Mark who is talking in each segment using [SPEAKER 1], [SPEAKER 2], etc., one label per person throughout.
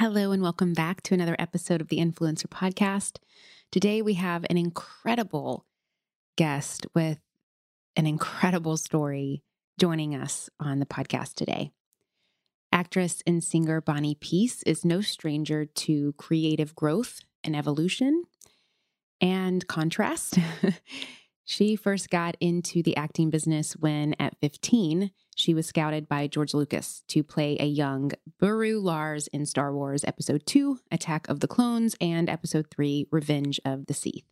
[SPEAKER 1] Hello, and welcome back to another episode of the Influencer Podcast. Today, we have an incredible guest with an incredible story joining us on the podcast today. Actress and singer Bonnie Piesse is no stranger to creative growth and evolution and contrast. she first got into the acting business when, at 15, she was scouted by George Lucas to play a young Beru Lars in Star Wars Episode 2, Attack of the Clones, and Episode 3, Revenge of the Sith.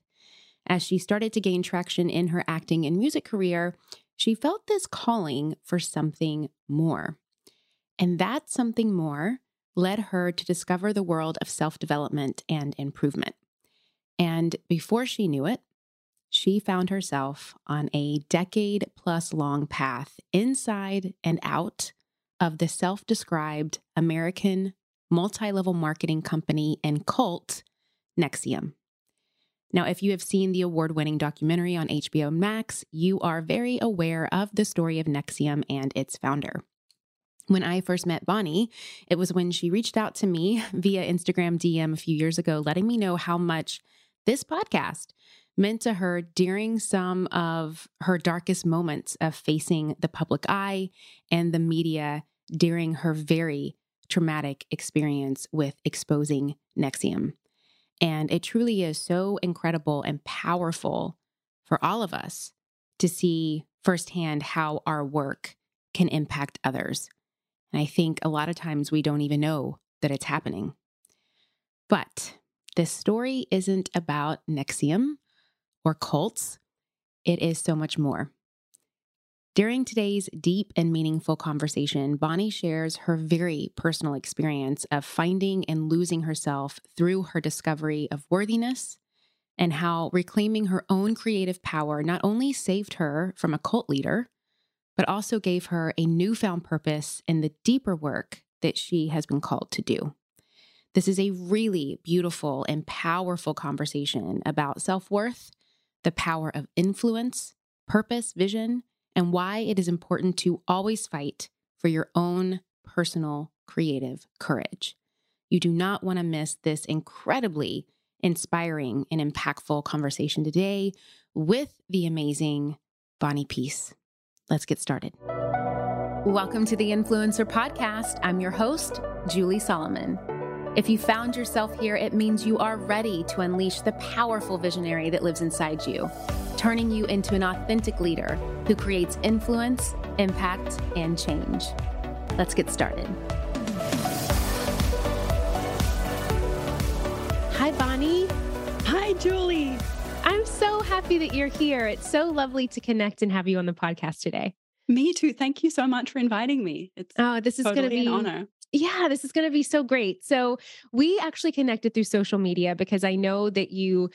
[SPEAKER 1] As she started to gain traction in her acting and music career, she felt this calling for something more. And that something more led her to discover the world of self development and improvement. And before she knew it, she found herself on a decade plus long path inside and out of the self described American multi level marketing company and cult, NXIVM. Now, if you have seen the award winning documentary on HBO Max, you are very aware of the story of NXIVM and its founder. When I first met Bonnie, it was when she reached out to me via Instagram DM a few years ago, letting me know how much this podcast meant to her during some of her darkest moments of facing the public eye and the media during her very traumatic experience with exposing NXIVM. And it truly is so incredible and powerful for all of us to see firsthand how our work can impact others. And I think a lot of times we don't even know that it's happening. But this story isn't about NXIVM or cults, it is so much more. During today's deep and meaningful conversation, Bonnie shares her very personal experience of finding and losing herself through her discovery of worthiness and how reclaiming her own creative power not only saved her from a cult leader, but also gave her a newfound purpose in the deeper work that she has been called to do. This is a really beautiful and powerful conversation about self worth the power of influence, purpose, vision, and why it is important to always fight for your own personal creative courage. You do not want to miss this incredibly inspiring and impactful conversation today with the amazing Bonnie Piesse. Let's get started. Welcome to the Influencer Podcast. I'm your host, Julie Solomon. If you found yourself here, it means you are ready to unleash the powerful visionary that lives inside you, turning you into an authentic leader who creates influence, impact, and change. Let's get started. Hi, Bonnie.
[SPEAKER 2] Hi, Julie.
[SPEAKER 1] I'm so happy that you're here. It's so lovely to connect and have you on the podcast today.
[SPEAKER 2] Me too. Thank you so much for inviting me.
[SPEAKER 1] It's oh, this is totally going to be
[SPEAKER 2] an honor
[SPEAKER 1] yeah, this is going to be so great. So we actually connected through social media because I know that you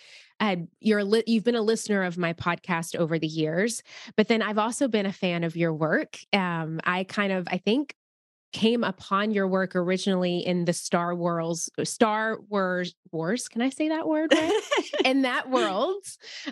[SPEAKER 1] you're li- you've been a listener of my podcast over the years, but then I've also been a fan of your work. Um, I kind of I think came upon your work originally in the Star Wars Star Wars Wars. Can I say that word right? in that world.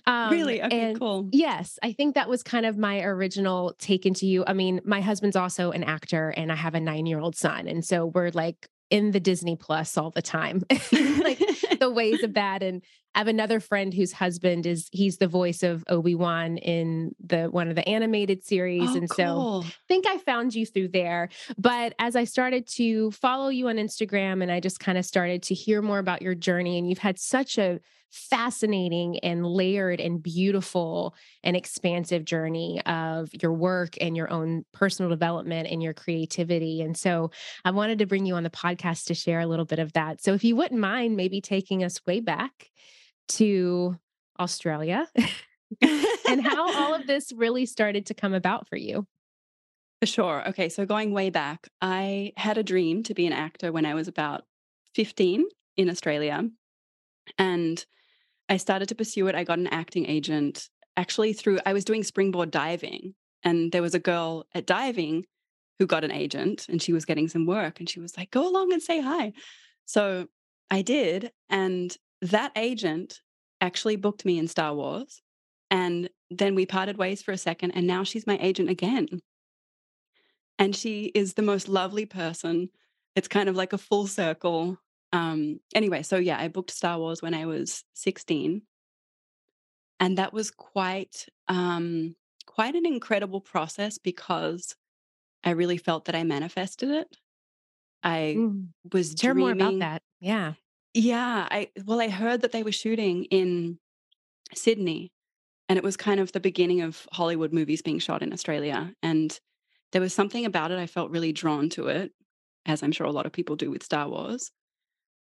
[SPEAKER 2] Um, really? Okay, cool.
[SPEAKER 1] Yes, I think that was kind of my original take into you. I mean, my husband's also an actor and I have a nine year old son. And so we're like in the Disney Plus all the time, like the ways of that. And I have another friend whose husband is he's the voice of Obi-Wan in the one of the animated series.
[SPEAKER 2] Oh,
[SPEAKER 1] and
[SPEAKER 2] cool.
[SPEAKER 1] so I think I found you through there. But as I started to follow you on Instagram and I just kind of started to hear more about your journey, and you've had such a fascinating and layered and beautiful and expansive journey of your work and your own personal development and your creativity. And so I wanted to bring you on the podcast to share a little bit of that. So if you wouldn't mind maybe taking us way back to Australia and how all of this really started to come about for you.
[SPEAKER 2] For sure. Okay. So going way back, I had a dream to be an actor when I was about 15 in Australia. And I started to pursue it. I got an acting agent actually through, I was doing springboard diving. And there was a girl at diving who got an agent and she was getting some work. And she was like, go along and say hi. So I did. And that agent actually booked me in Star Wars. And then we parted ways for a second. And now she's my agent again. And she is the most lovely person. It's kind of like a full circle. Um, anyway, so yeah, I booked Star Wars when I was 16. And that was quite um quite an incredible process because I really felt that I manifested it. I
[SPEAKER 1] Mm.
[SPEAKER 2] was
[SPEAKER 1] Share more about that. Yeah.
[SPEAKER 2] Yeah, I well, I heard that they were shooting in Sydney, and it was kind of the beginning of Hollywood movies being shot in Australia, and there was something about it, I felt really drawn to it, as I'm sure a lot of people do with Star Wars.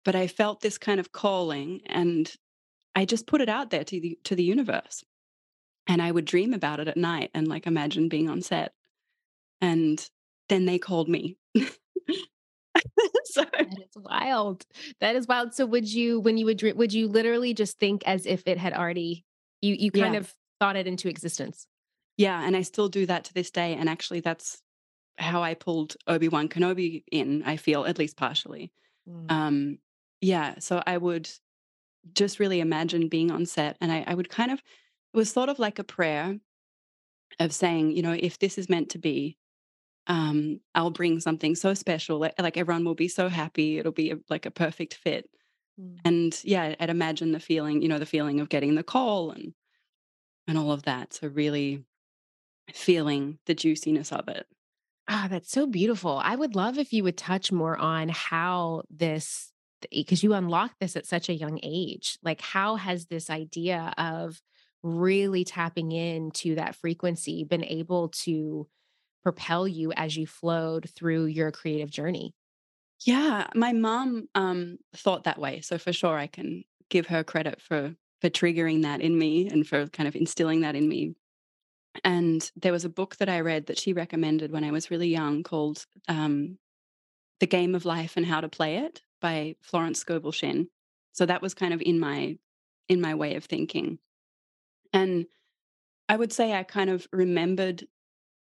[SPEAKER 2] But I felt this kind of calling, and I just put it out there to the to the universe. And I would dream about it at night and, like, imagine being on set, and then they called me. So
[SPEAKER 1] That is wild. That is wild. So would you when you would dream would you literally just think as if it had already you you kind
[SPEAKER 2] Yeah.
[SPEAKER 1] of thought it into existence?
[SPEAKER 2] Yeah, and I still do that to this day, and actually that's how I pulled Obi-Wan Kenobi in, I feel, at least partially.
[SPEAKER 1] Mm.
[SPEAKER 2] Um, yeah, so I would just really imagine being on set, and I I would kind of it was sort of like a prayer of saying, you know, if this is meant to be, um, I'll bring something so special, like like everyone will be so happy, it'll be a like a perfect fit.
[SPEAKER 1] Mm.
[SPEAKER 2] And yeah, I'd imagine the feeling, you know, the feeling of getting the call and and all of that. So really feeling the juiciness of it.
[SPEAKER 1] Ah, that's so beautiful. I would love if you would touch more on how this because you unlock this at such a young age. Like how has this idea of really tapping into that frequency been able to propel you as you flowed through your creative journey?
[SPEAKER 2] Yeah, my mom um thought that way. So for sure I can give her credit for for triggering that in me and for kind of instilling that in me. And there was a book that I read that she recommended when I was really young called um The Game of Life and How to Play It by Florence Scovel Shinn. So that was kind of in my in my way of thinking. And I would say I kind of remembered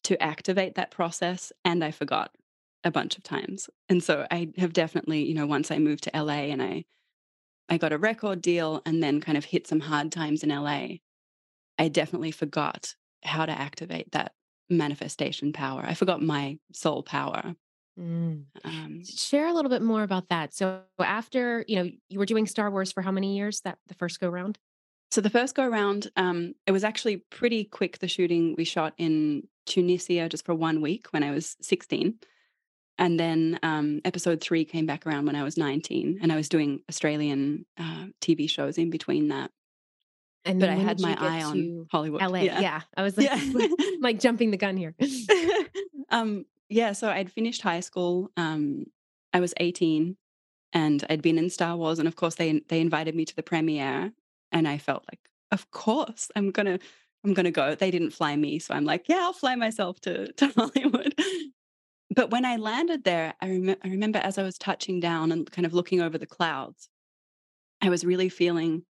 [SPEAKER 2] to activate that process and I forgot a bunch of times. And so I have definitely, you know, once I moved to LA and I I got a record deal and then kind of hit some hard times in LA, I definitely forgot how to activate that manifestation power. I forgot my soul power.
[SPEAKER 1] Mm.
[SPEAKER 2] Um,
[SPEAKER 1] Share a little bit more about that. So after, you know, you were doing Star Wars for how many years that the first go round?
[SPEAKER 2] so the first go around, um, it was actually pretty quick. The shooting we shot in Tunisia just for one week when I was 16. And then um, episode three came back around when I was 19, and I was doing Australian uh, TV shows in between that.
[SPEAKER 1] And
[SPEAKER 2] But I had my eye on Hollywood.
[SPEAKER 1] LA?
[SPEAKER 2] Yeah.
[SPEAKER 1] Yeah. I was like,
[SPEAKER 2] Yeah.
[SPEAKER 1] like jumping the gun here.
[SPEAKER 2] um, yeah, so I'd finished high school. Um, I was 18 and I'd been in Star Wars. And of course, they, they invited me to the premiere. And I felt like, of course, I'm to. I'm to go. They didn't fly me. So I'm like, yeah, I'll fly myself to, to Hollywood. But when I landed there, I, I remember as I was touching down and kind of looking over the clouds, I was really feeling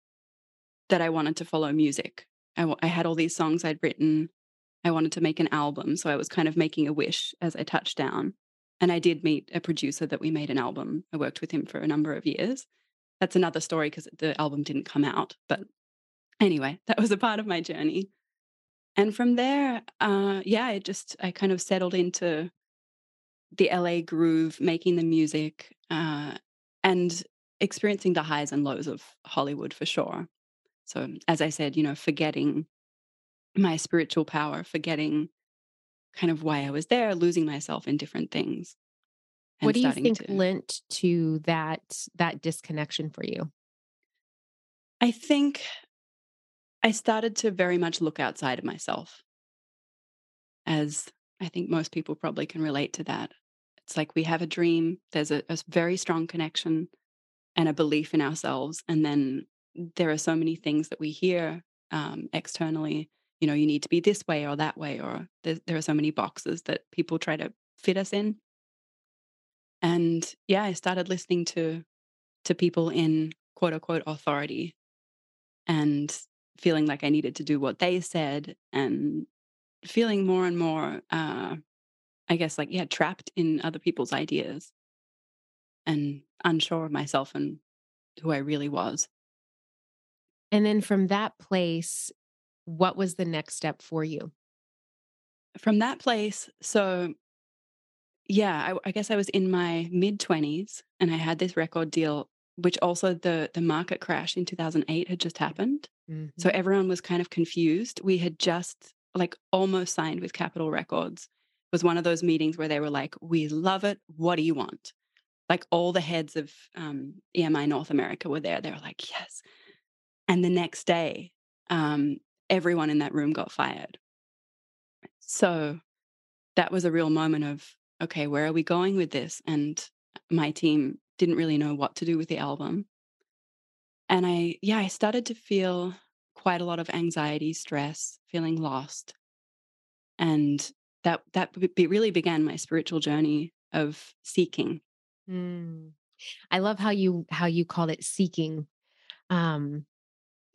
[SPEAKER 2] that I wanted to follow music. I, w- I had all these songs I'd written. I wanted to make an album. So I was kind of making a wish as I touched down. And I did meet a producer that we made an album. I worked with him for a number of years. That's another story because the album didn't come out. But anyway, that was a part of my journey. And from there, uh, yeah, I just, I kind of settled into the LA groove, making the music, uh, and experiencing the highs and lows of Hollywood for sure. So, as I said, you know, forgetting my spiritual power, forgetting kind of why I was there, losing myself in different things,
[SPEAKER 1] What do you think
[SPEAKER 2] to.
[SPEAKER 1] lent to that that disconnection for you?
[SPEAKER 2] I think I started to very much look outside of myself, as I think most people probably can relate to that. It's like we have a dream, there's a very strong connection and a belief in ourselves. And then there are so many things that we hear um, externally. You know, you need to be this way or that way, or there, are so many boxes that people try to fit us in. And yeah, I started listening to to people in quote unquote authority and feeling like I needed to do what they said and feeling more and more uh I guess like yeah, trapped in other people's ideas and unsure of myself and who I really was.
[SPEAKER 1] And then from that place, what was the next step for you?
[SPEAKER 2] From that place, so yeah, I, I guess I was in my mid 20s and I had this record deal, which also the, the market crash in 2008 had just happened.
[SPEAKER 1] Mm-hmm.
[SPEAKER 2] So everyone was kind of confused. We had just like almost signed with Capitol Records. It was one of those meetings where they were like, "We love it. What do you want?" Like all the heads of um, EMI North America were there. They were like, "Yes." And the next day, um, everyone in that room got fired. So that was a real moment of, okay, where are we going with this? And my team didn't really know what to do with the album. And I, yeah, I started to feel quite a lot of anxiety, stress, feeling lost. And that that be, really began my spiritual journey of seeking.
[SPEAKER 1] Mm. I love how you how you called it seeking. Um,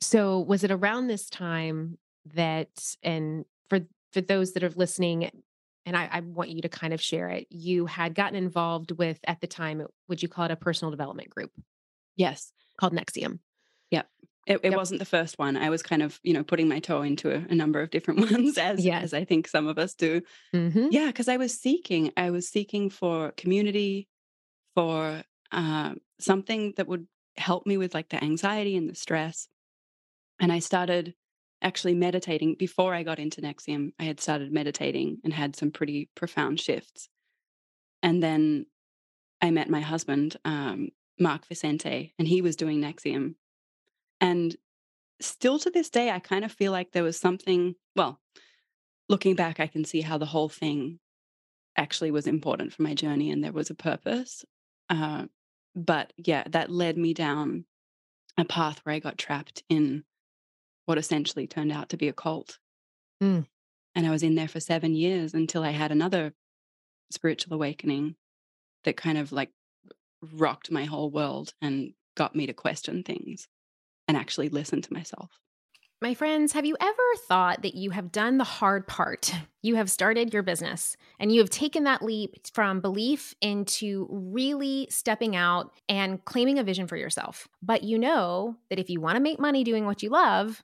[SPEAKER 1] so was it around this time that and for for those that are listening and I, I, want you to kind of share it you had gotten involved with at the time would you call it a personal development group?
[SPEAKER 2] Yes.
[SPEAKER 1] Called NXIVM
[SPEAKER 2] yep. It, it yep. wasn't the first one. I was kind of you know putting my toe into a, a number of different ones as yes. as i think some of us do. Mm-hmm. yeah because i was seeking i was seeking for community for uh, something that would help me with like the anxiety and the stress and I started actually meditating before I got into NXIVM. I had started meditating and had some pretty profound shifts. And then I met my husband, um, Mark Vicente, and he was doing NXIVM. And still to this day, I kind of feel like there was something, well, looking back, I can see how the whole thing actually was important for my journey and there was a purpose. Uh, but yeah, that led me down a path where I got trapped in what essentially turned out to be a cult. Mm. And I was in there for seven years until I had another spiritual awakening that kind of like rocked my whole world and got me to question things and actually listen to myself.
[SPEAKER 1] My friends, have you ever thought that you have done the hard part? You have started your business and you have taken that leap from belief into really stepping out and claiming a vision for yourself. But you know that if you want to make money doing what you love,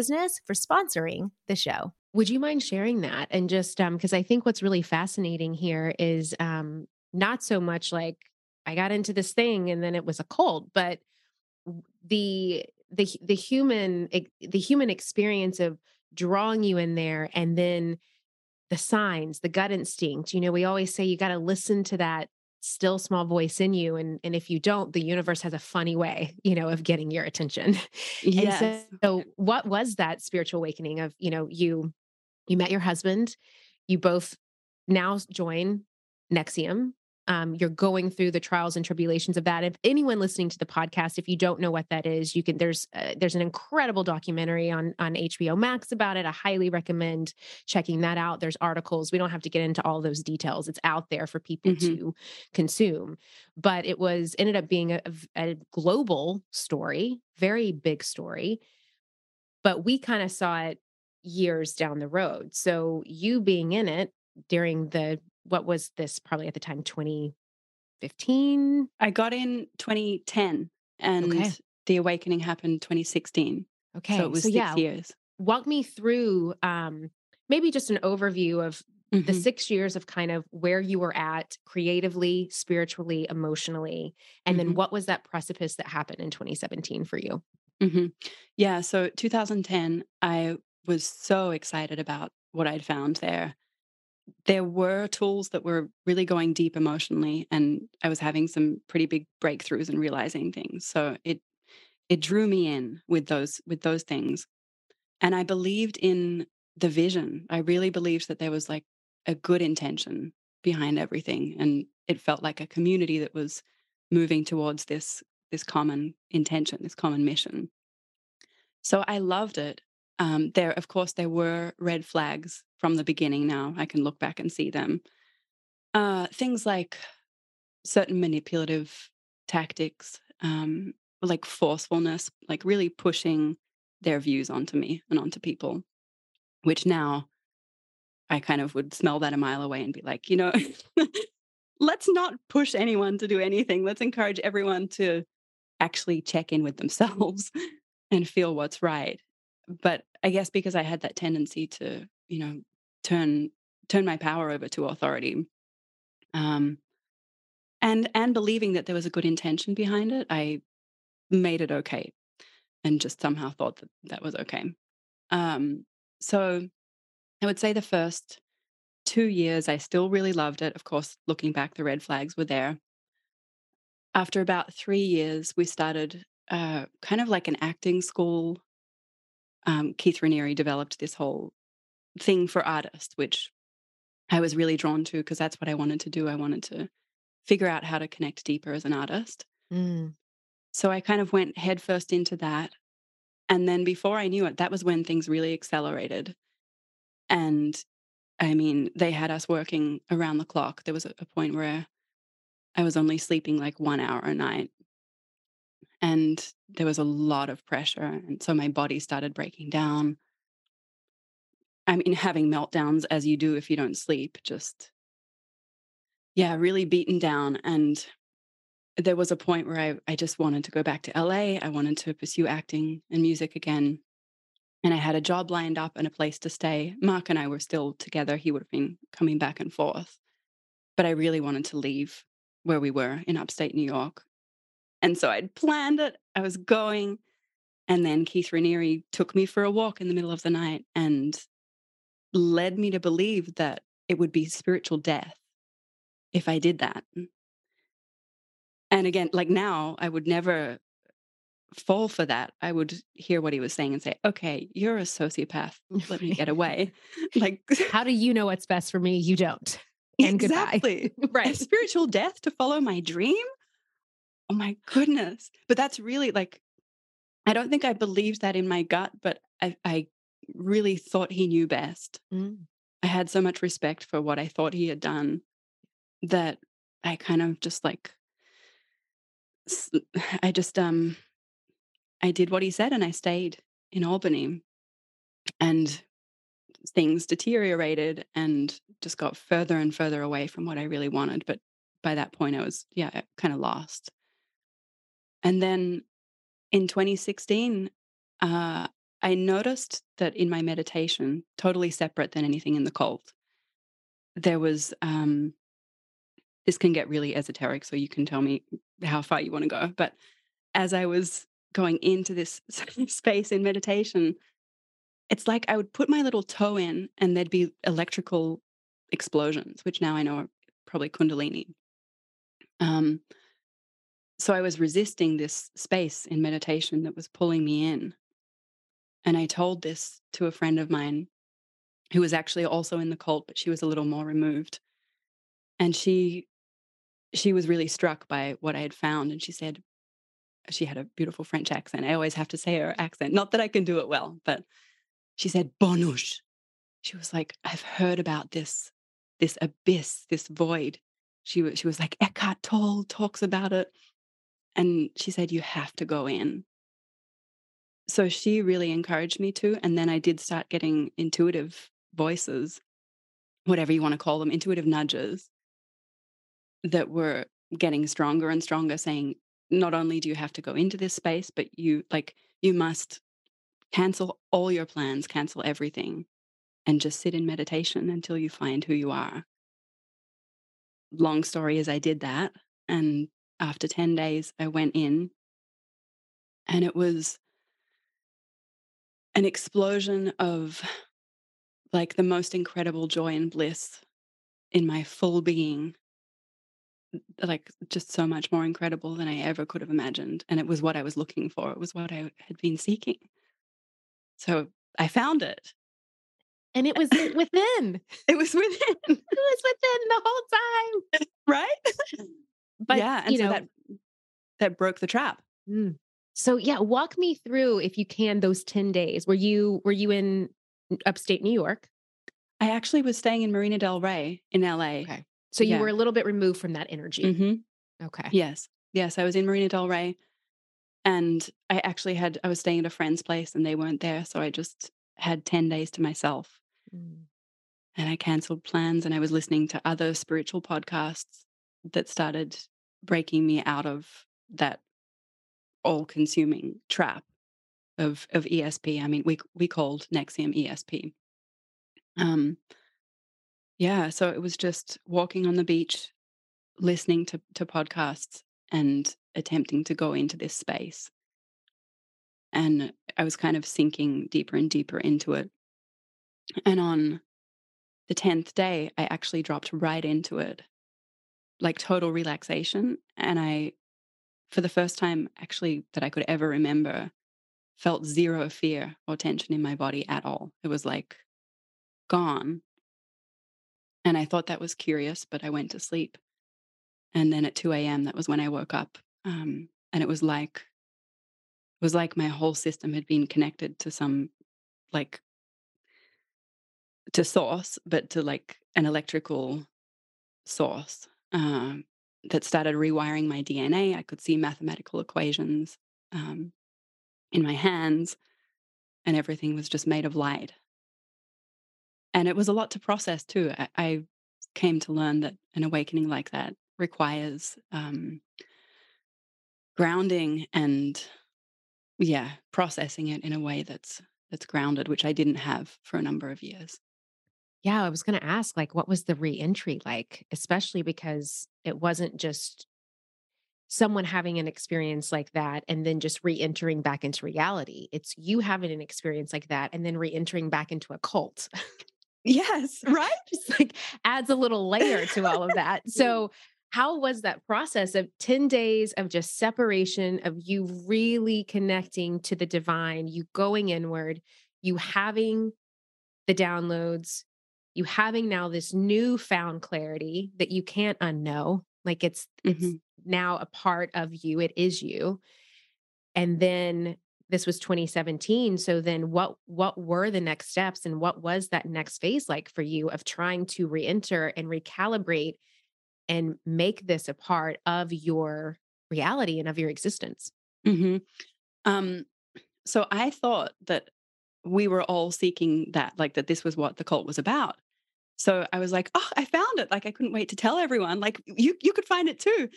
[SPEAKER 1] business for sponsoring the show. Would you mind sharing that? And just because um, I think what's really fascinating here is um, not so much like I got into this thing and then it was a cult, but the the the human the human experience of drawing you in there and then the signs the gut instinct you know we always say you got to listen to that still small voice in you and and if you don't the universe has a funny way you know of getting your attention yes. and so, so what was that spiritual awakening of you know you you met your husband you both now join NXIVM um, you're going through the trials and tribulations of that. If anyone listening to the podcast, if you don't know what that is, you can. There's uh, there's an incredible documentary on on HBO Max about it. I highly recommend checking that out. There's articles. We don't have to get into all those details. It's out there for people mm-hmm. to consume. But it was ended up being a, a global story, very big story. But we kind of saw it years down the road. So you being in it during the what was this probably at the time 2015
[SPEAKER 2] i got in 2010 and okay. the awakening happened 2016 okay so it was so, six yeah, years
[SPEAKER 1] walk me through um maybe just an overview of mm-hmm. the six years of kind of where you were at creatively spiritually emotionally and mm-hmm. then what was that precipice that happened in 2017 for you
[SPEAKER 2] mm-hmm. yeah so 2010 i was so excited about what i'd found there there were tools that were really going deep emotionally and i was having some pretty big breakthroughs and realizing things. So it it drew me in with those with those things. And i believed in the vision. I really believed that there was like a good intention behind everything and it felt like a community that was moving towards this this common intention this common mission. So i loved it um, there of course there were red flags from the beginning now i can look back and see them uh, things like certain manipulative tactics um, like forcefulness like really pushing their views onto me and onto people which now I kind of would smell that a mile away and be like, you know, let's not push anyone to do anything. Let's encourage everyone to actually check in with themselves and feel what's right. But I guess because I had that tendency to, you know, turn turn my power over to authority, um, and and believing that there was a good intention behind it, I made it okay, and just somehow thought that that was okay. Um, so I would say the first two years, I still really loved it. Of course, looking back, the red flags were there. After about three years, we started uh, kind of like an acting school. Um, Keith Raniere developed this whole thing for artists, which I was really drawn to because that's what I wanted to do. I wanted to figure out how to connect deeper as an artist. Mm. So I kind of went headfirst into that. And then before I knew it, that was when things really accelerated. And I mean, they had us working around the clock. There was a, a point where I was only sleeping like one hour a night. And there was a lot of pressure. And so my body started breaking down. I mean, having meltdowns as you do if you don't sleep, just, yeah, really beaten down. And there was a point where I, I just wanted to go back to LA. I wanted to pursue acting and music again and I had a job lined up and a place to stay. Mark and I were still together. He would have been coming back and forth. But I really wanted to leave where we were in upstate New York. And so I'd planned it. I was going. And then Keith Raniere took me for a walk in the middle of the night and led me to believe that it would be spiritual death if I did that. And again, like now, I would never fall for that, I would hear what he was saying and say, okay, you're a sociopath. Let me get away. like,
[SPEAKER 1] how do you know what's best for me? You don't.
[SPEAKER 2] And exactly. right. spiritual death to follow my dream. Oh my goodness. But that's really like, I don't think I believed that in my gut, but I, I really thought he knew best. Mm. I had so much respect for what I thought he had done that I kind of just like, I just, um, I did what he said and I stayed in Albany. And things deteriorated and just got further and further away from what I really wanted. But by that point, I was, yeah, kind of lost. And then in 2016, uh, I noticed that in my meditation, totally separate than anything in the cult, there was, um, this can get really esoteric, so you can tell me how far you want to go. But as I was going into this space in meditation, it's like I would put my little toe in and there'd be electrical explosions, which now I know are probably Kundalini. Um, so I was resisting this space in meditation that was pulling me in. And I told this to a friend of mine who was actually also in the cult, but she was a little more removed. And she she was really struck by what I had found. And she said, she had a beautiful French accent. I always have to say her accent. Not that I can do it well, but she said Bonouche. She was like, I've heard about this, this abyss, this void. She was she was like, Eckhart Tolle talks about it. And she said, You have to go in. So she really encouraged me to. And then I did start getting intuitive voices, whatever you want to call them, intuitive nudges that were getting stronger and stronger, saying, not only do you have to go into this space, but you like you must cancel all your plans, cancel everything, and just sit in meditation until you find who you are. Long story is I did that. And after 10 days, I went in and it was an explosion of like the most incredible joy and bliss in my full being like just so much more incredible than I ever could have imagined. And it was what I was looking for. It was what I had been seeking. So I found it.
[SPEAKER 1] And it was within.
[SPEAKER 2] it was within.
[SPEAKER 1] It was within the whole time.
[SPEAKER 2] Right?
[SPEAKER 1] But
[SPEAKER 2] yeah. And
[SPEAKER 1] you
[SPEAKER 2] so
[SPEAKER 1] know,
[SPEAKER 2] that that broke the trap.
[SPEAKER 1] Mm. So yeah, walk me through if you can those 10 days. Were you were you in upstate New York?
[SPEAKER 2] I actually was staying in Marina Del Rey in LA.
[SPEAKER 1] Okay. So you
[SPEAKER 2] Yeah.
[SPEAKER 1] were a little bit removed from that energy.
[SPEAKER 2] hmm
[SPEAKER 1] Okay.
[SPEAKER 2] Yes. Yes. I was in Marina Del Rey. And I actually had, I was staying at a friend's place and they weren't there. So I just had 10 days to myself
[SPEAKER 1] Mm.
[SPEAKER 2] and I canceled plans and I was listening to other spiritual podcasts that started breaking me out of that all consuming trap of, of ESP. I mean, we, we called NXIVM ESP. Um, yeah. So it was just walking on the beach, listening to, to podcasts and attempting to go into this space. And I was kind of sinking deeper and deeper into it. And on the 10th day, I actually dropped right into it, like total relaxation. And I, for the first time actually that I could ever remember, felt zero fear or tension in my body at all. It was like gone. And I thought that was curious, but I went to sleep. And then at 2 a.m., that was when I woke up. Um, and it was like, it was like my whole system had been connected to some like to source, but to like an electrical source um, that started rewiring my DNA. I could see mathematical equations um, in my hands, and everything was just made of light. And it was a lot to process too. I, I came to learn that an awakening like that requires um, grounding and yeah, processing it in a way that's that's grounded, which I didn't have for a number of years.
[SPEAKER 1] Yeah, I was going to ask like what was the reentry like, especially because it wasn't just someone having an experience like that and then just re-entering back into reality. It's you having an experience like that and then re-entering back into a cult.
[SPEAKER 2] Yes, right?
[SPEAKER 1] just like adds a little layer to all of that. So, how was that process of 10 days of just separation, of you really connecting to the divine, you going inward, you having the downloads, you having now this newfound clarity that you can't unknow? Like it's, it's
[SPEAKER 2] Mhm.
[SPEAKER 1] now a part of you, it is you. And then this was 2017 so then what what were the next steps and what was that next phase like for you of trying to re-enter and recalibrate and make this a part of your reality and of your existence
[SPEAKER 2] hmm Um, so I thought that we were all seeking that, like that this was what the cult was about. So I was like, oh, I found it. Like I couldn't wait to tell everyone. Like you, you could find it too.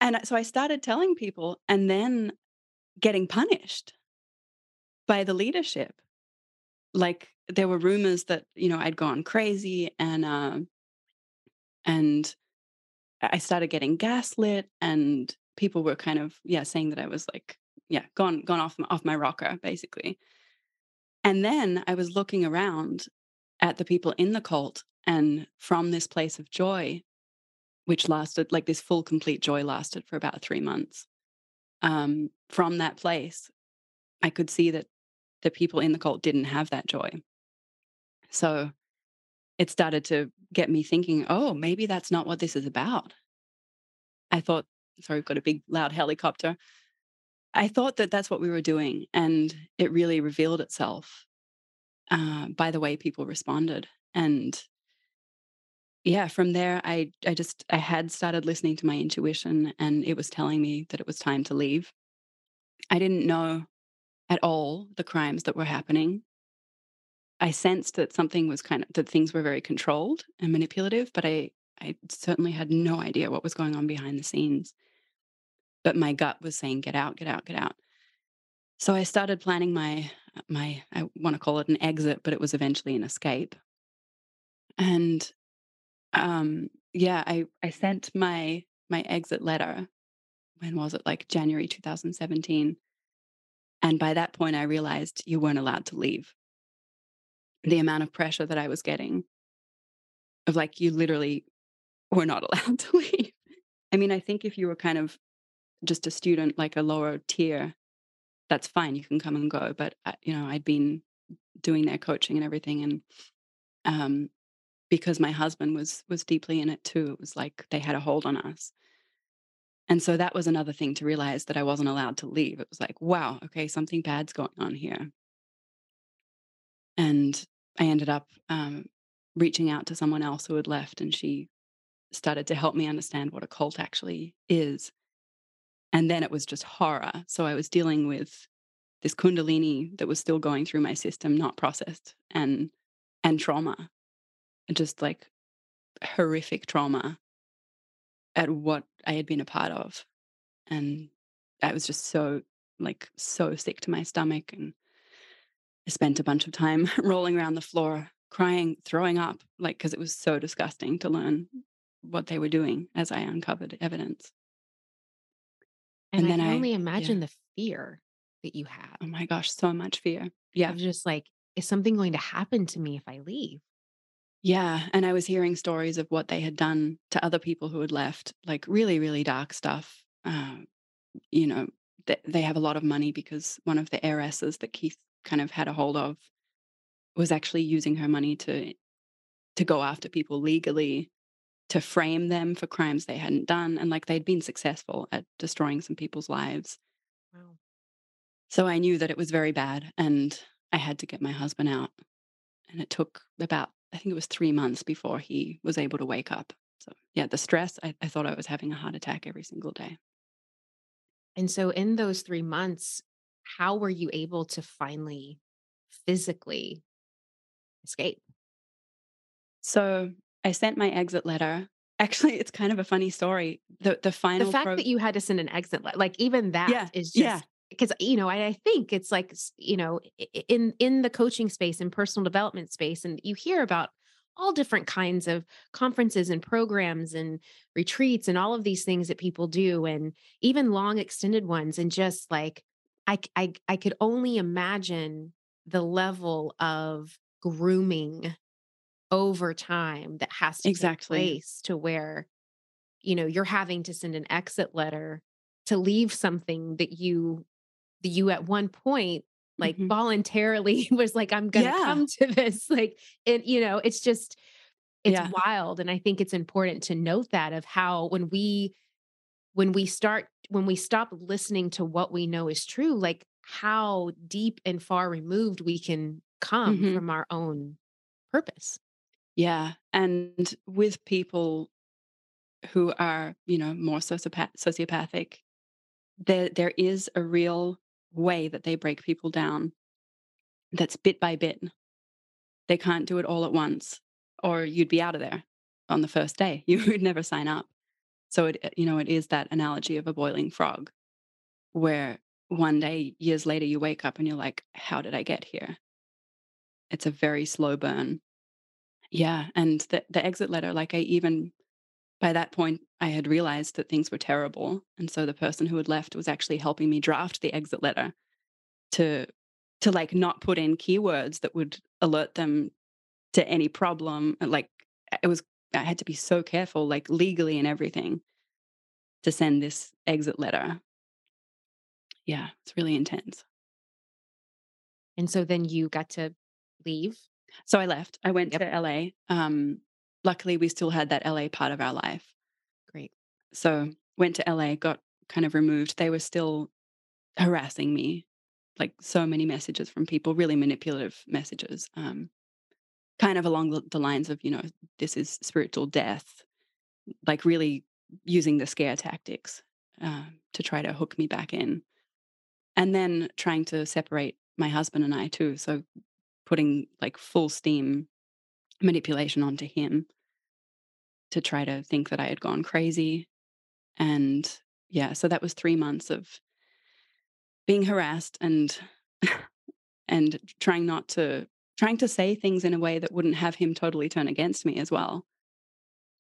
[SPEAKER 2] And so I started telling people, and then getting punished by the leadership. Like there were rumors that you know I'd gone crazy, and uh, and I started getting gaslit, and people were kind of yeah saying that I was like yeah gone gone off off my rocker basically. And then I was looking around at the people in the cult, and from this place of joy, which lasted like this full complete joy lasted for about three months. Um, from that place, I could see that the people in the cult didn't have that joy. So it started to get me thinking, oh, maybe that's not what this is about. I thought, sorry, we've got a big loud helicopter. I thought that that's what we were doing. And it really revealed itself uh, by the way people responded. And yeah, from there, I, I just, I had started listening to my intuition and it was telling me that it was time to leave. I didn't know at all the crimes that were happening. I sensed that something was kind of that things were very controlled and manipulative, but I I certainly had no idea what was going on behind the scenes. But my gut was saying, "Get out, get out, get out." So I started planning my my I want to call it an exit, but it was eventually an escape. And um, yeah, I I sent my my exit letter. When was it? Like January 2017. And by that point, I realized you weren't allowed to leave. The amount of pressure that I was getting of like, you literally were not allowed to leave. I mean, I think if you were kind of just a student, like a lower tier, that's fine. You can come and go. But uh, you know, I'd been doing their coaching and everything, and um, because my husband was was deeply in it too, it was like they had a hold on us. And so that was another thing to realize that I wasn't allowed to leave. It was like, wow, okay, something bad's going on here. And I ended up um, reaching out to someone else who had left, and she started to help me understand what a cult actually is. And then it was just horror. So I was dealing with this kundalini that was still going through my system, not processed, and and trauma, just like horrific trauma at what I had been a part of. And I was just so like so sick to my stomach and I spent a bunch of time rolling around the floor, crying, throwing up, like because it was so disgusting to learn what they were doing as I uncovered evidence.
[SPEAKER 1] And, and I then can I only imagine yeah. the fear that you have.
[SPEAKER 2] Oh my gosh, so much fear. Yeah.
[SPEAKER 1] Of just like, is something going to happen to me if I leave?
[SPEAKER 2] Yeah. And I was hearing stories of what they had done to other people who had left, like really, really dark stuff. Uh, you know, th- they have a lot of money because one of the heiresses that Keith kind of had a hold of was actually using her money to to go after people legally to frame them for crimes they hadn't done and like they'd been successful at destroying some people's lives. Wow. So i knew that it was very bad and i had to get my husband out and it took about i think it was three months before he was able to wake up. So yeah the stress i, I thought i was having a heart attack every single day.
[SPEAKER 1] And so in those three months how were you able to finally physically escape?
[SPEAKER 2] So I sent my exit letter. Actually, it's kind of a funny story. The the final
[SPEAKER 1] the fact pro- that you had to send an exit letter, like even that yeah, is just yeah. because eh, you know, I, I think it's like you know, in in the coaching space and personal development space, and you hear about all different kinds of conferences and programs and retreats and all of these things that people do and even long extended ones and just like I, I, I could only imagine the level of grooming over time that has to exactly. take place to where you know you're having to send an exit letter to leave something that you that you at one point like mm-hmm. voluntarily was like i'm gonna yeah. come to this like and you know it's just it's yeah. wild and i think it's important to note that of how when we when we start when we stop listening to what we know is true like how deep and far removed we can come mm-hmm. from our own purpose
[SPEAKER 2] yeah and with people who are you know more sociopath- sociopathic there there is a real way that they break people down that's bit by bit they can't do it all at once or you'd be out of there on the first day you would never sign up so it, you know, it is that analogy of a boiling frog where one day, years later, you wake up and you're like, how did I get here? It's a very slow burn. Yeah. And the, the exit letter, like I even, by that point, I had realized that things were terrible. And so the person who had left was actually helping me draft the exit letter to, to like not put in keywords that would alert them to any problem. Like it was I had to be so careful, like legally and everything, to send this exit letter. Yeah, it's really intense.
[SPEAKER 1] And so then you got to leave?
[SPEAKER 2] So I left. I went yep. to LA. Um, luckily, we still had that LA part of our life.
[SPEAKER 1] Great.
[SPEAKER 2] So went to LA, got kind of removed. They were still harassing me, like so many messages from people, really manipulative messages. Um, kind of along the lines of, you know, this is spiritual death, like really using the scare tactics uh, to try to hook me back in. And then trying to separate my husband and I too. So putting like full steam manipulation onto him to try to think that I had gone crazy. And yeah, so that was three months of being harassed and and trying not to trying to say things in a way that wouldn't have him totally turn against me as well.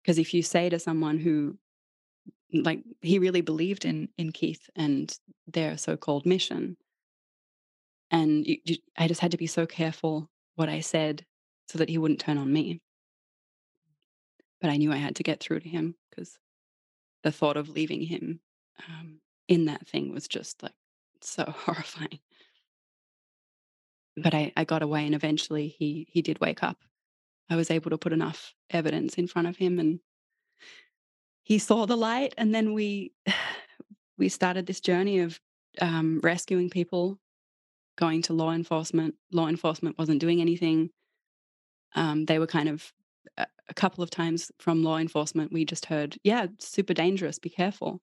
[SPEAKER 2] Because if you say to someone who, like, he really believed in in Keith and their so-called mission, and you, you, I just had to be so careful what I said so that he wouldn't turn on me. But I knew I had to get through to him because the thought of leaving him um, in that thing was just like so horrifying. But I, I got away and eventually he he did wake up. I was able to put enough evidence in front of him and he saw the light and then we we started this journey of um, rescuing people going to law enforcement law enforcement wasn't doing anything. Um, they were kind of a, a couple of times from law enforcement we just heard yeah super dangerous be careful.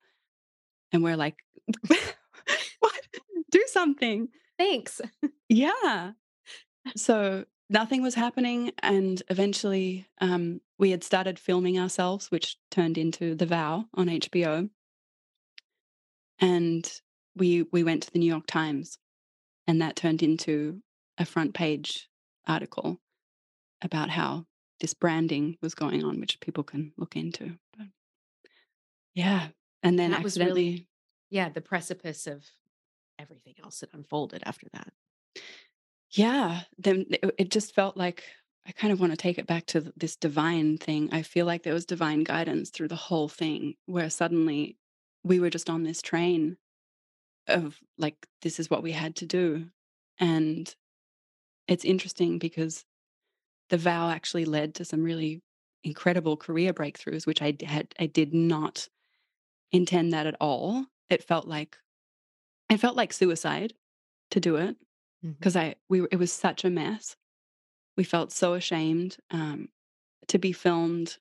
[SPEAKER 2] And we're like what? Do something.
[SPEAKER 1] Thanks.
[SPEAKER 2] Yeah. So nothing was happening and eventually um, we had started filming ourselves which turned into the vow on hbo and we we went to the new york times and that turned into a front page article about how this branding was going on which people can look into but yeah and then
[SPEAKER 1] that was really yeah the precipice of everything else that unfolded after that.
[SPEAKER 2] Yeah then it just felt like i kind of want to take it back to this divine thing. I feel like there was divine guidance through the whole thing where suddenly we were just on this train of like this is what we had to do. And it's interesting because the vow actually led to some really incredible career breakthroughs which i had i did not intend that at all. It felt like it felt like suicide to do it because i we it was such a mess. We felt so ashamed um, to be filmed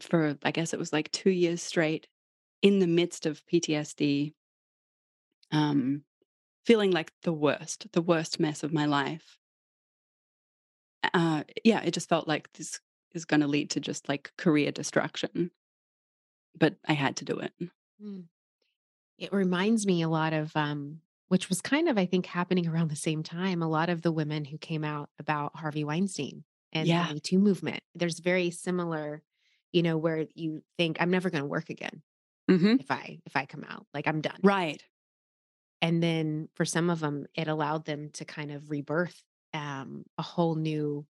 [SPEAKER 2] for i guess it was like two years straight in the midst of ptsd um, feeling like the worst the worst mess of my life uh, yeah it just felt like this is going to lead to just like career destruction but i had to do it
[SPEAKER 1] Mm. It reminds me a lot of, um, which was kind of, I think, happening around the same time. A lot of the women who came out about Harvey Weinstein and
[SPEAKER 2] yeah
[SPEAKER 1] the Me Too movement. There's very similar, you know, where you think I'm never going to work again
[SPEAKER 2] hmm
[SPEAKER 1] if I if I come out, like I'm done.
[SPEAKER 2] right
[SPEAKER 1] And then for some of them, it allowed them to kind of rebirth um, a whole new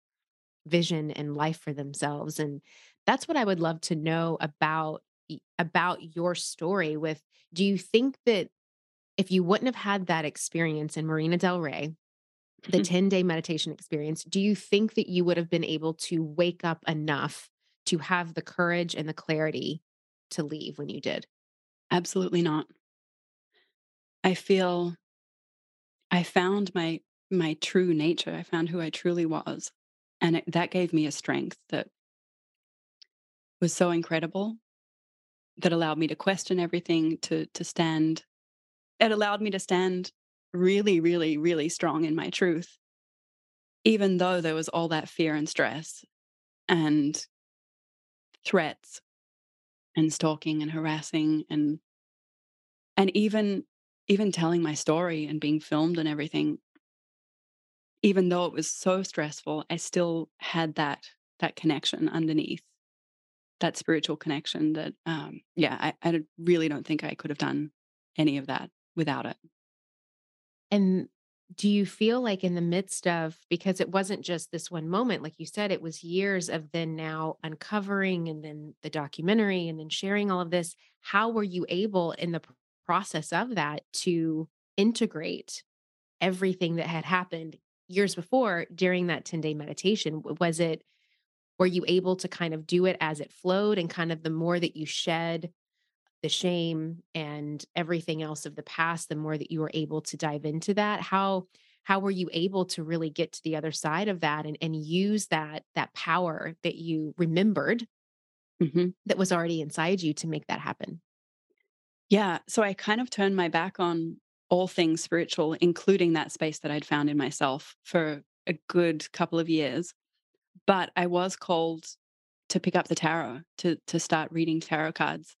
[SPEAKER 1] vision and life for themselves. And that's what I would love to know about about your story. With do you think that if you wouldn't have had that experience in Marina Del Rey, the 10 day meditation experience, do you think that you would have been able to wake up enough to have the courage and the clarity to leave when you did?
[SPEAKER 2] absolutely not i feel i found my my true nature i found who i truly was and it, that gave me a strength that was so incredible that allowed me to question everything to to stand it allowed me to stand really really really strong in my truth even though there was all that fear and stress and threats and stalking and harassing and and even even telling my story and being filmed and everything even though it was so stressful i still had that that connection underneath that spiritual connection that um yeah i, I really don't think i could have done any of that without it
[SPEAKER 1] And do you feel like in the midst of because it wasn't just this one moment, like you said, it was years of then now uncovering and then the documentary and then sharing all of this. How were you able in the process of that to integrate everything that had happened years before during that 10 day meditation? Was it, were you able to kind of do it as it flowed and kind of the more that you shed the shame and everything else of the past the more that you were able to dive into that? How how were you able to really get to the other side of that and, and use that that power that you remembered
[SPEAKER 2] hmm
[SPEAKER 1] that was already inside you to make that happen
[SPEAKER 2] yeah so i kind of turned my back on all things spiritual including that space that i'd found in myself for a good couple of years but i was called to pick up the tarot to to start reading tarot cards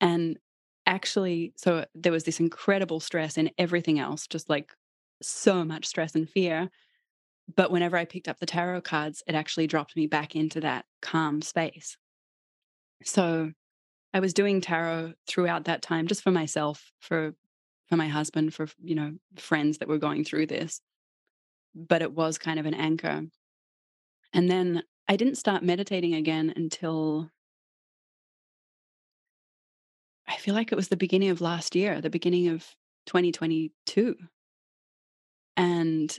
[SPEAKER 2] and actually so there was this incredible stress in everything else just like so much stress and fear but whenever i picked up the tarot cards it actually dropped me back into that calm space. So i was doing tarot throughout that time just for myself for for my husband for you know friends that were going through this. But it was kind of an anchor. And then i didn't start meditating again until I feel like it was the beginning of last year, the beginning of 2022. And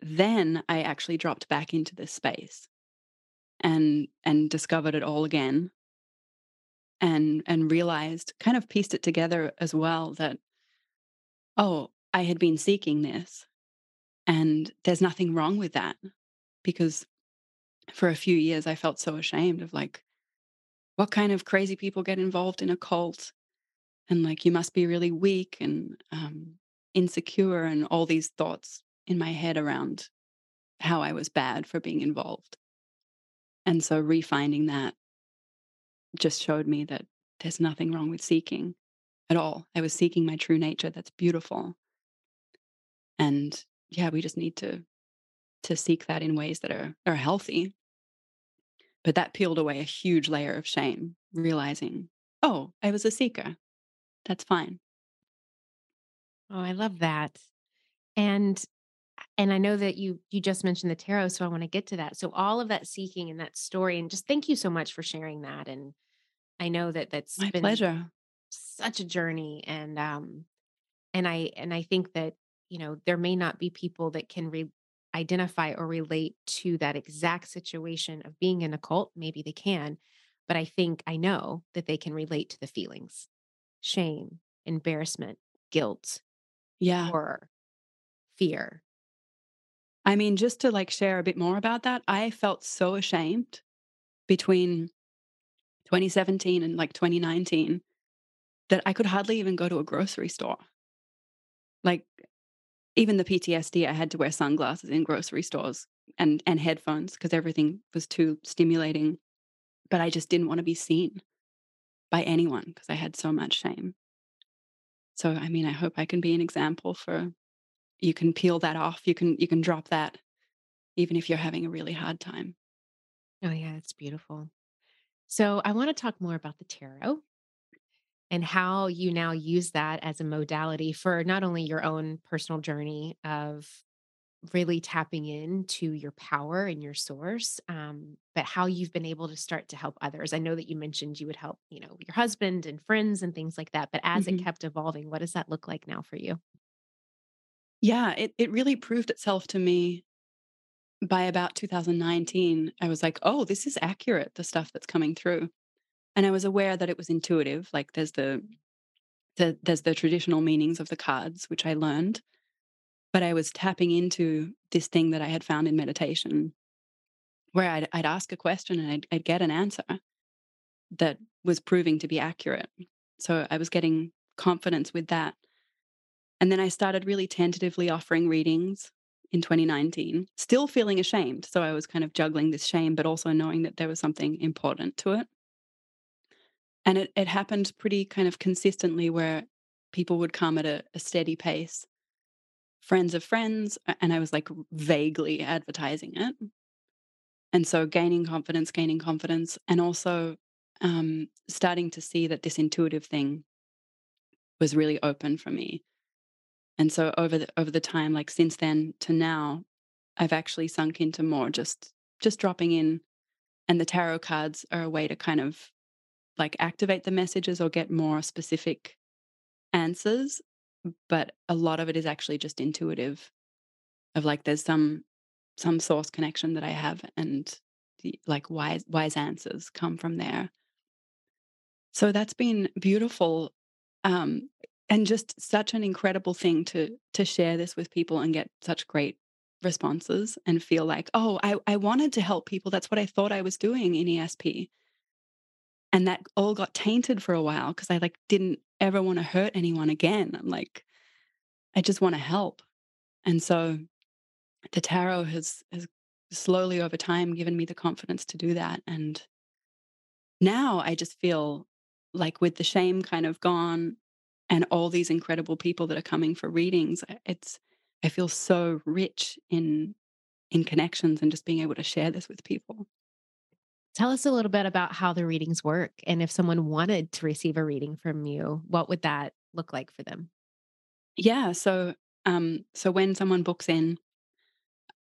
[SPEAKER 2] then I actually dropped back into this space and and discovered it all again and and realized kind of pieced it together as well that oh i had been seeking this and there's nothing wrong with that. Because for a few years i felt so ashamed of like what kind of crazy people get involved in a cult? And like you must be really weak and um, insecure and all these thoughts in my head around how i was bad for being involved. And so refinding that just showed me that there's nothing wrong with seeking at all. I was seeking my true nature. That's beautiful. And yeah, we just need to to seek that in ways that are are healthy. But that peeled away a huge layer of shame, realizing, oh, I was a seeker. That's fine.
[SPEAKER 1] Oh, I love that. And and I know that you you just mentioned the tarot, so I want to get to that. So all of that seeking and that story, and just thank you so much for sharing that. And I know that that's
[SPEAKER 2] My
[SPEAKER 1] been
[SPEAKER 2] pleasure.
[SPEAKER 1] such a journey, and um, and I and I think that you know there may not be people that can re- identify or relate to that exact situation of being in a cult. Maybe they can, but I think I know that they can relate to the feelings, shame, embarrassment, guilt,
[SPEAKER 2] Yeah.
[SPEAKER 1] horror, fear.
[SPEAKER 2] I mean, just to like share a bit more about that, I felt so ashamed between 2017 and like 2019 that I could hardly even go to a grocery store. Like even the PTSD, I had to wear sunglasses in grocery stores and and headphones because everything was too stimulating. But I just didn't want to be seen by anyone because I had so much shame. So I mean, I hope I can be an example for you can peel that off. You can you can drop that even if you're having a really hard time.
[SPEAKER 1] Oh yeah, it's beautiful. So I want to talk more about the tarot and how you now use that as a modality for not only your own personal journey of really tapping into your power and your source, um, but how you've been able to start to help others. I know that you mentioned you would help, you know, your husband and friends and things like that. But as it
[SPEAKER 2] Mhm.
[SPEAKER 1] kept evolving, what does that look like now for you?
[SPEAKER 2] Yeah, it it really proved itself to me by about 2019. I was like, "Oh, this is accurate, the stuff that's coming through." And I was aware that it was intuitive, like there's the the there's the traditional meanings of the cards, which I learned, but I was tapping into this thing that I had found in meditation where I'd I'd ask a question and I'd I'd get an answer that was proving to be accurate. So I was getting confidence with that. And then I started really tentatively offering readings in 2019, still feeling ashamed. So I was kind of juggling this shame, but also knowing that there was something important to it. And it, it happened pretty kind of consistently where people would come at a, a steady pace, friends of friends, and I was like vaguely advertising it. And so gaining confidence, gaining confidence, and also um, starting to see that this intuitive thing was really open for me. And so over the over the time, like since then to now, I've actually sunk into more just just dropping in. And the tarot cards are a way to kind of like activate the messages or get more specific answers. But a lot of it is actually just intuitive of like there's some some source connection that I have and the, like wise wise answers come from there. So that's been beautiful um and just such an incredible thing to to share this with people and get such great responses and feel like, "Oh, I I wanted to help people. That's what I thought I was doing in ESP." And that all got tainted for a while because I like didn't ever want to hurt anyone again. I'm like, I just want to help. And so the tarot has has slowly over time given me the confidence to do that and now I just feel like with the shame kind of gone and all these incredible people that are coming for readings. It's I feel so rich in in connections and just being able to share this with people.
[SPEAKER 1] Tell us a little bit about how the readings work. And if someone wanted to receive a reading from you, what would that look like for them?
[SPEAKER 2] Yeah, so um so when someone books in,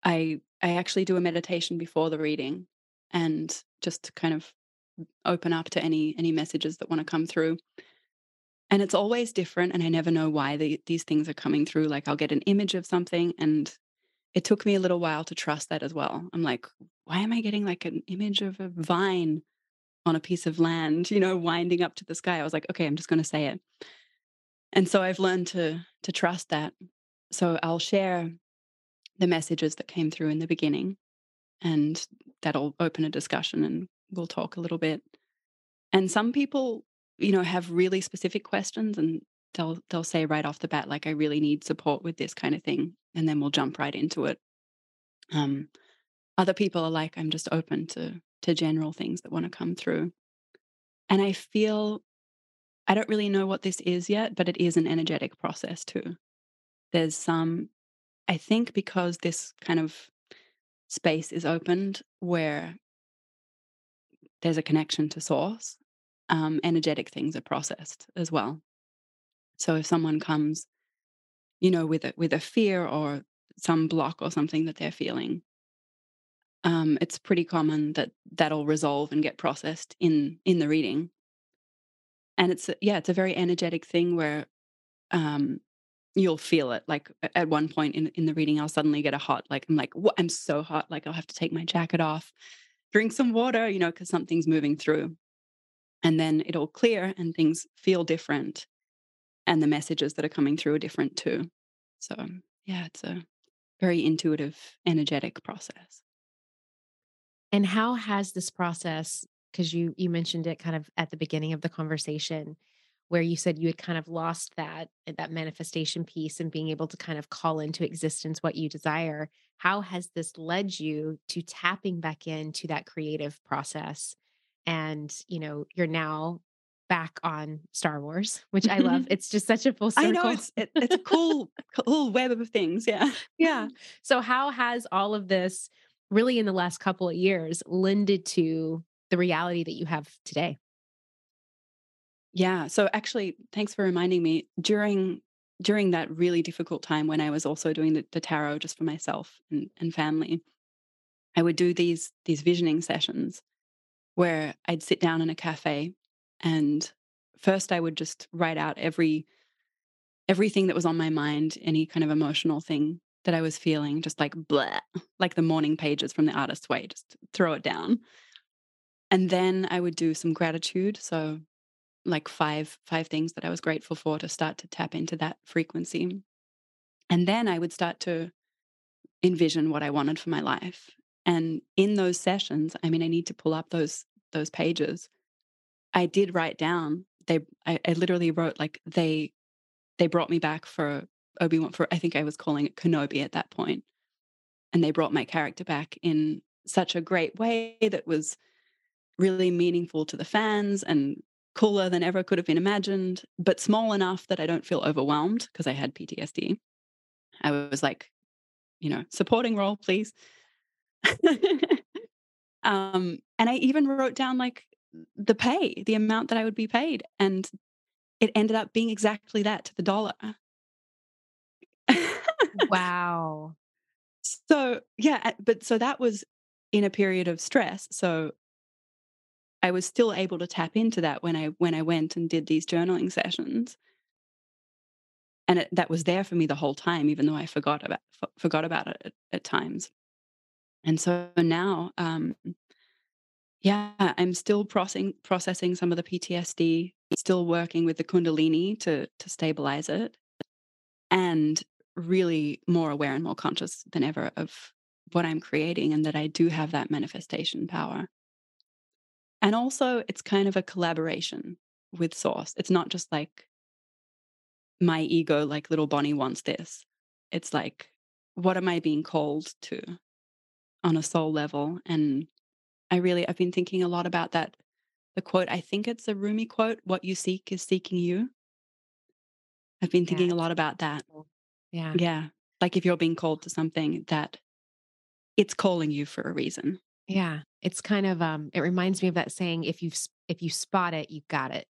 [SPEAKER 2] I I actually do a meditation before the reading and just to kind of open up to any any messages that want to come through. And it's always different and i never know why the, these things are coming through like i'll get an image of something and it took me a little while to trust that as well. I'm like why am i getting like an image of a vine on a piece of land you know winding up to the sky? I was like okay i'm just going to say it. And so i've learned to to trust that. So i'll share the messages that came through in the beginning and that'll open a discussion and we'll talk a little bit. And some people you know have really specific questions and they'll they'll say right off the bat like i really need support with this kind of thing and then we'll jump right into it. Um other people are like i'm just open to to general things that want to come through. And i feel i don't really know what this is yet but it is an energetic process too. There's some i think because this kind of space is opened where there's a connection to source um, energetic things are processed as well. So if someone comes, you know, with a with a fear or some block or something that they're feeling, um, it's pretty common that that'll resolve and get processed in in the reading. And it's yeah, it's a very energetic thing where um, you'll feel it. Like at one point in in the reading, I'll suddenly get a hot like I'm like what I'm so hot, like I'll have to take my jacket off, drink some water, you know, because something's moving through and then it'll clear and things feel different and the messages that are coming through are different too. So yeah it's a very intuitive energetic process.
[SPEAKER 1] And how has this process because you you mentioned it kind of at the beginning of the conversation where you said you had kind of lost that eh, that manifestation piece and being able to kind of call into existence what you desire how has this led you to tapping back into that creative process and you know you're now back on Star Wars, which I love. It's just such a full circle.
[SPEAKER 2] I know it's it, it's a cool cool web of things. Yeah,
[SPEAKER 1] yeah. So how has all of this really in the last couple of years lended to the reality that you have today?
[SPEAKER 2] Yeah. So actually, thanks for reminding me during during that really difficult time when I was also doing the, the tarot just for myself and, and family. I would do these these visioning sessions where I'd sit down in a cafe and first I would just write out every everything that was on my mind, any kind of emotional thing that I was feeling, just like blah, like the morning pages from the artist's way, just throw it down. And then I would do some gratitude. So like five five things that I was grateful for to start to tap into that frequency. And then I would start to envision what I wanted for my life. And in those sessions, I mean, I need to pull up those those pages. I did write down. They, I, I literally wrote like they, they brought me back for Obi Wan. For I think I was calling it Kenobi at that point, and they brought my character back in such a great way that was really meaningful to the fans and cooler than ever could have been imagined, but small enough that I don't feel overwhelmed because I had PTSD. I was like, you know, supporting role, please. um, and I even wrote down like the pay, the amount that I would be paid. And it ended up being exactly that to the dollar.
[SPEAKER 1] wow.
[SPEAKER 2] So, yeah, but so that was in a period of stress. So I was still able to tap into that when I when I went and did these journaling sessions. And it, that was there for me the whole time, even though I forgot about forgot about it at, at times. And so now, um, yeah, I'm still processing processing some of the PTSD, still working with the Kundalini to to stabilize it, and really more aware and more conscious than ever of what I'm creating and that I do have that manifestation power. And also, it's kind of a collaboration with Source. It's not just like my ego, like little Bonnie wants this. It's like, what am I being called to? On a soul level. And I really, I've been thinking a lot about that. The quote, I think it's a Rumi quote, what you seek is seeking you. I've been thinking yeah. a lot about that.
[SPEAKER 1] Yeah.
[SPEAKER 2] Yeah. Like if you're being called to something that it's calling you for a reason.
[SPEAKER 1] Yeah. It's kind of um it reminds me of that saying if you if you spot it, you got it.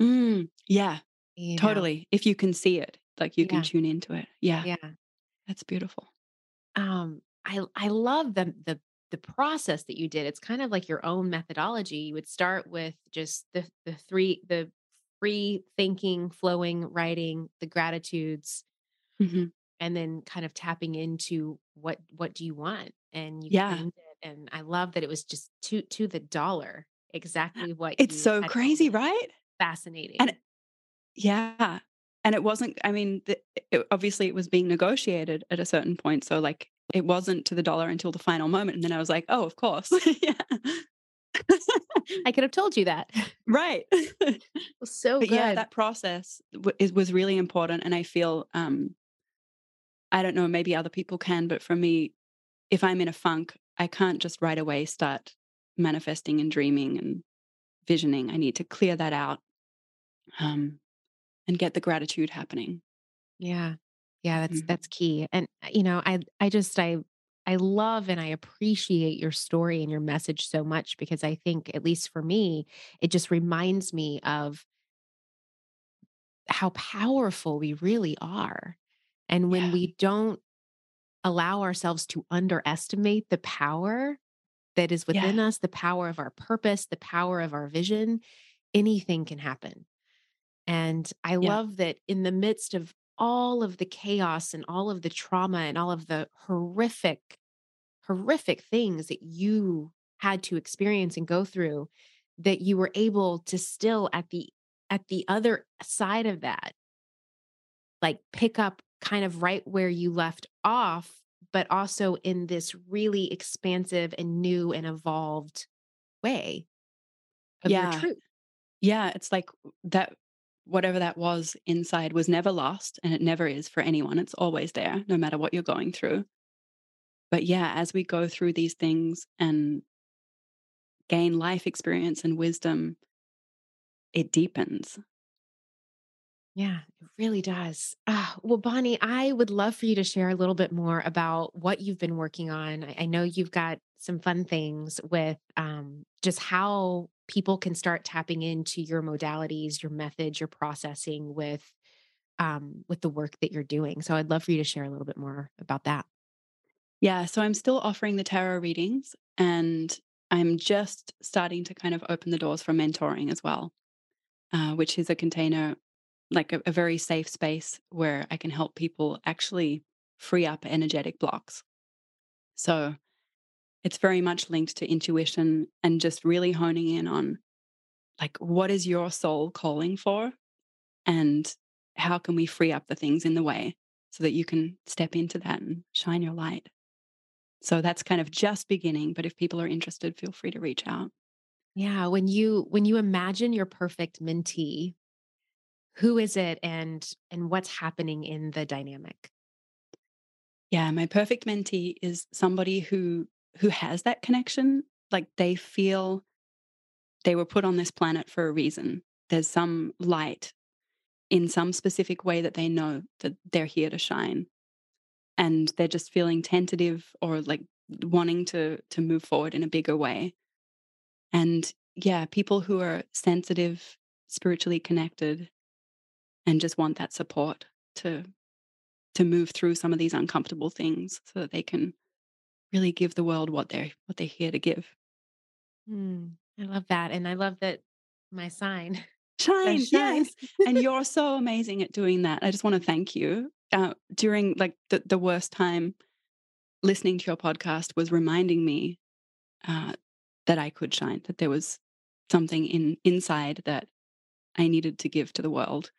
[SPEAKER 2] Mm, yeah. You totally. Know? If you can see it, like you yeah. can tune into it. Yeah.
[SPEAKER 1] Yeah.
[SPEAKER 2] That's beautiful.
[SPEAKER 1] Um I I love the the the process that you did. It's kind of like your own methodology. You would start with just the the three the free thinking, flowing, writing, the gratitudes,
[SPEAKER 2] hmm
[SPEAKER 1] and then kind of tapping into what what do you want? And you
[SPEAKER 2] Yeah.
[SPEAKER 1] it. And I love that it was just to to the dollar exactly what
[SPEAKER 2] It's so crazy, right? And
[SPEAKER 1] Fascinating.
[SPEAKER 2] yeah. And it wasn't, I mean, the, it, obviously it was being negotiated at a certain point. So, like, it wasn't to the dollar until the final moment. And then I was like, oh, of course. yeah.
[SPEAKER 1] I could have told you that.
[SPEAKER 2] right.
[SPEAKER 1] So
[SPEAKER 2] but
[SPEAKER 1] good.
[SPEAKER 2] yeah, that process w- is, was really important. And I feel, um, I don't know, maybe other people can, but for me, if I'm in a funk, I can't just right away start manifesting and dreaming and visioning. I need to clear that out um, and get the gratitude happening.
[SPEAKER 1] Yeah. Yeah, that's
[SPEAKER 2] Mhm.
[SPEAKER 1] that's key. And uh, you know, I I just I I love and I appreciate your story and your message so much because I think at least for me, it just reminds me of how powerful we really are. And when
[SPEAKER 2] Yeah.
[SPEAKER 1] we don't allow ourselves to underestimate the power that is
[SPEAKER 2] Yeah.
[SPEAKER 1] within us, the power of our purpose, the power of our vision, anything can happen. And I
[SPEAKER 2] Yeah.
[SPEAKER 1] love that in the midst of all of the chaos and all of the trauma and all of the horrific, horrific things that you had to experience and go through, that you were able to still at the at the other side of that, like pick up kind of right where you left off, but also in this really expansive and new and evolved way
[SPEAKER 2] Yeah.
[SPEAKER 1] truth.
[SPEAKER 2] Yeah. It's like that, whatever that was inside was never lost and it never is for anyone. It's always there, no matter what you're going through. But yeah, as we go through these things and gain life experience and wisdom, it deepens.
[SPEAKER 1] Yeah, it really does. Ah, well, Bonnie, I would love for you to share a little bit more about what you've been working on. I, I know you've got some fun things with um, just how people can start tapping into your modalities, your methods, your processing with um, with the work that you're doing. So I'd love for you to share a little bit more about that.
[SPEAKER 2] Yeah. So I'm still offering the tarot readings and I'm just starting to kind of open the doors for mentoring as well, uh, which is a container, like a, a very safe space where I can help people actually free up energetic blocks. So it's very much linked to intuition and just really honing in on like what is your soul calling for and how can we free up the things in the way so that you can step into that and shine your light. So that's kind of just beginning, but if people are interested, feel free to reach out.
[SPEAKER 1] Yeah, when you when you imagine your perfect mentee, who is it and and what's happening in the dynamic?
[SPEAKER 2] Yeah, my perfect mentee is somebody who who has that connection, like they feel they were put on this planet for a reason. There's some light in some specific way that they know that they're here to shine and they're just feeling tentative or like wanting to to move forward in a bigger way. And yeah, people who are sensitive, spiritually connected and just want that support to to move through some of these uncomfortable things so that they can really give the world what they're what they're here to give.
[SPEAKER 1] Mm, I love that. And I love that my sign
[SPEAKER 2] Shine,
[SPEAKER 1] shine.
[SPEAKER 2] yes. And you're so amazing at doing that. I just want to thank you. Uh, during like the, the worst time listening to your podcast was reminding me uh, that I could shine, that there was something in inside that I needed to give to the world.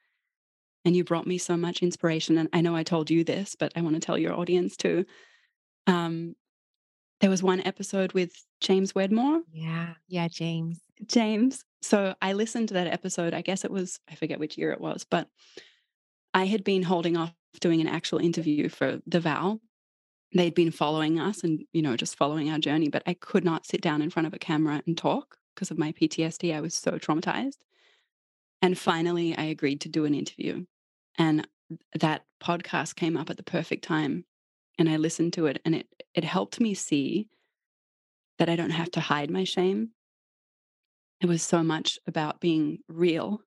[SPEAKER 2] And you brought me so much inspiration. And I know I told you this, but I want to tell your audience too. Um, there was one episode with James Wedmore.
[SPEAKER 1] Yeah. Yeah, James.
[SPEAKER 2] James. So I listened to that episode. I guess it was, I forget which year it was, but I had been holding off doing an actual interview for The Vow. They'd been following us and, you know, just following our journey, but I could not sit down in front of a camera and talk because of my PTSD. I was so traumatized. And finally, I agreed to do an interview. And that podcast came up at the perfect time. And I listened to it and it, it helped me see that I don't have to hide my shame. It was so much about being real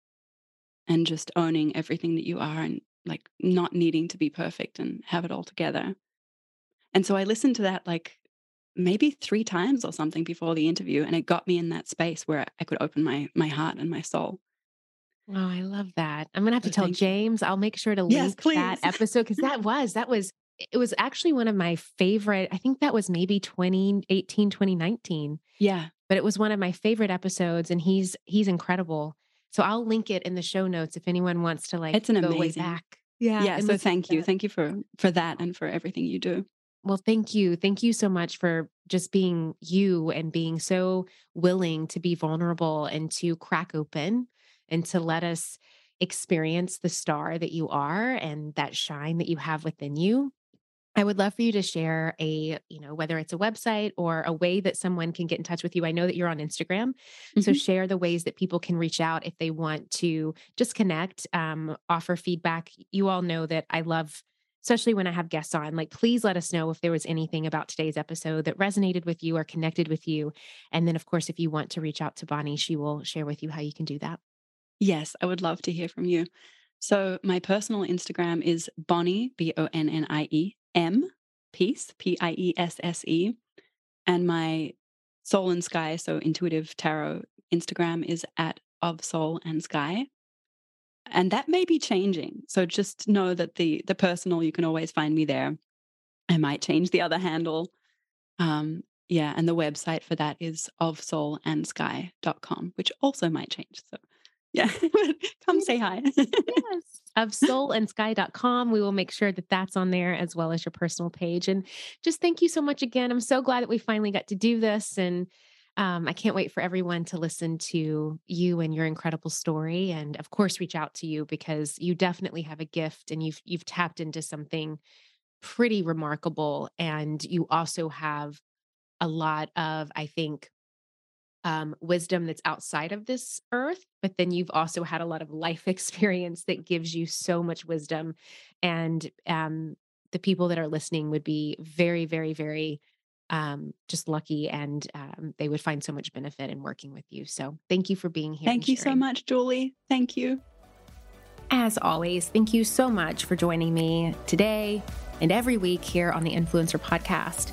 [SPEAKER 2] and just owning everything that you are and like not needing to be perfect and have it all together. And so I listened to that like maybe 3 times or something before the interview and it got me in that space where I could open my my heart and my soul.
[SPEAKER 1] Oh, I love that. I'm gonna have to tell James. I'll make sure to link
[SPEAKER 2] yes,
[SPEAKER 1] that episode because that was that was it was actually one of my favorite. I think that was maybe 2018, 2019.
[SPEAKER 2] Yeah.
[SPEAKER 1] But it was one of my favorite episodes and he's he's incredible. So I'll link it in the show notes if anyone wants to like
[SPEAKER 2] it's an
[SPEAKER 1] go
[SPEAKER 2] amazing.
[SPEAKER 1] way back.
[SPEAKER 2] Yeah. Yeah. So thank you. That. Thank you for for that and for everything you do.
[SPEAKER 1] Well, thank you. Thank you so much for just being you and being so willing to be vulnerable and to crack open and to let us experience the star that you are and that shine that you have within you. I would love for you to share a, you know, whether it's a website or a way that someone can get in touch with you. I know that you're on Instagram. Mm-hmm. So share the ways that people can reach out if they want to just connect, um, offer feedback. You all know that I love, especially when I have guests on, like, please let us know if there was anything about today's episode that resonated with you or connected with you. And then, of course, if you want to reach out to Bonnie, she will share with you how you can do that.
[SPEAKER 2] Yes, I would love to hear from you. So my personal Instagram is Bonnie, B O N N I E M Piesse, P I E S S E. And my Soul and Sky, so intuitive tarot Instagram is at of soul and sky. And that may be changing. So just know that the the personal, you can always find me there. I might change the other handle. Um, yeah, and the website for that is of soulandsky.com, which also might change. So yeah, come say hi.
[SPEAKER 1] yes. Of soulandsky.com. We will make sure that that's on there as well as your personal page. And just thank you so much again. I'm so glad that we finally got to do this. And um, I can't wait for everyone to listen to you and your incredible story. And of course, reach out to you because you definitely have a gift and you've you've tapped into something pretty remarkable. And you also have a lot of, I think, um, wisdom that's outside of this earth, but then you've also had a lot of life experience that gives you so much wisdom. And um, the people that are listening would be very, very, very um, just lucky and um, they would find so much benefit in working with you. So thank you for being here.
[SPEAKER 2] Thank you so much, Julie. Thank you.
[SPEAKER 1] As always, thank you so much for joining me today and every week here on the Influencer Podcast.